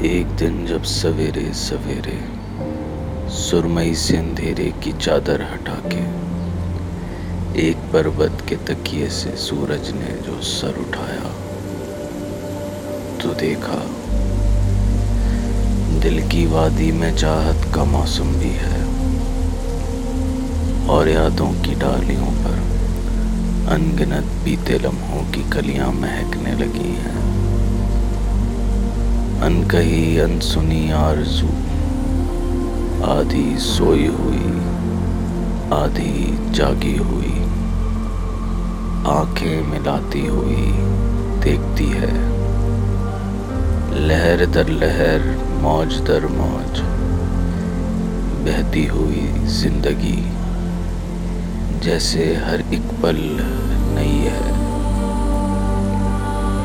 ایک دن جب سویرے سویرے سرمئی سے اندھیرے کی چادر ہٹا کے ایک پربت کے تکیے سے سورج نے جو سر اٹھایا تو دیکھا دل کی وادی میں چاہت کا موسم بھی ہے اور یادوں کی ڈالیوں پر انگنت بیتے لمحوں کی کلیاں مہکنے لگی ہیں۔ ان کہی، ان سنی آرزو۔ آدھی سوئی ہوئی، آدھی جاگی ہوئی۔ آنکھیں ملاتی ہوئی دیکھتی ہے۔ لہر در لہر، موج در موج۔ بہتی ہوئی زندگی جیسے ہر ایک پل نئی ہے۔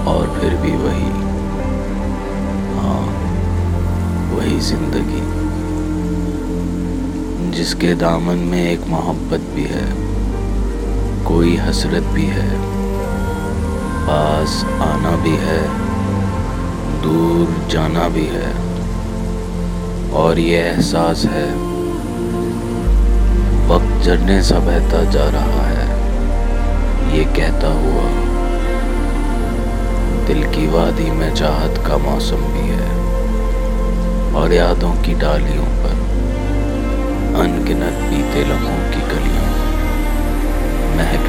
اور پھر بھی وہی۔ وہی زندگی، جس کے دامن میں ایک محبت بھی ہے، کوئی حسرت بھی ہے، پاس آنا بھی ہے، دور جانا بھی ہے، اور یہ احساس ہے، وقت جڑنے سا بہتا جا رہا ہے۔ یہ کہتا ہوا، دل کی وادی میں چاہت کا موسم بھی ہے۔ اور یادوں کی ڈالیوں پر ان گنت بیتے لمحوں کی گلیاں مہک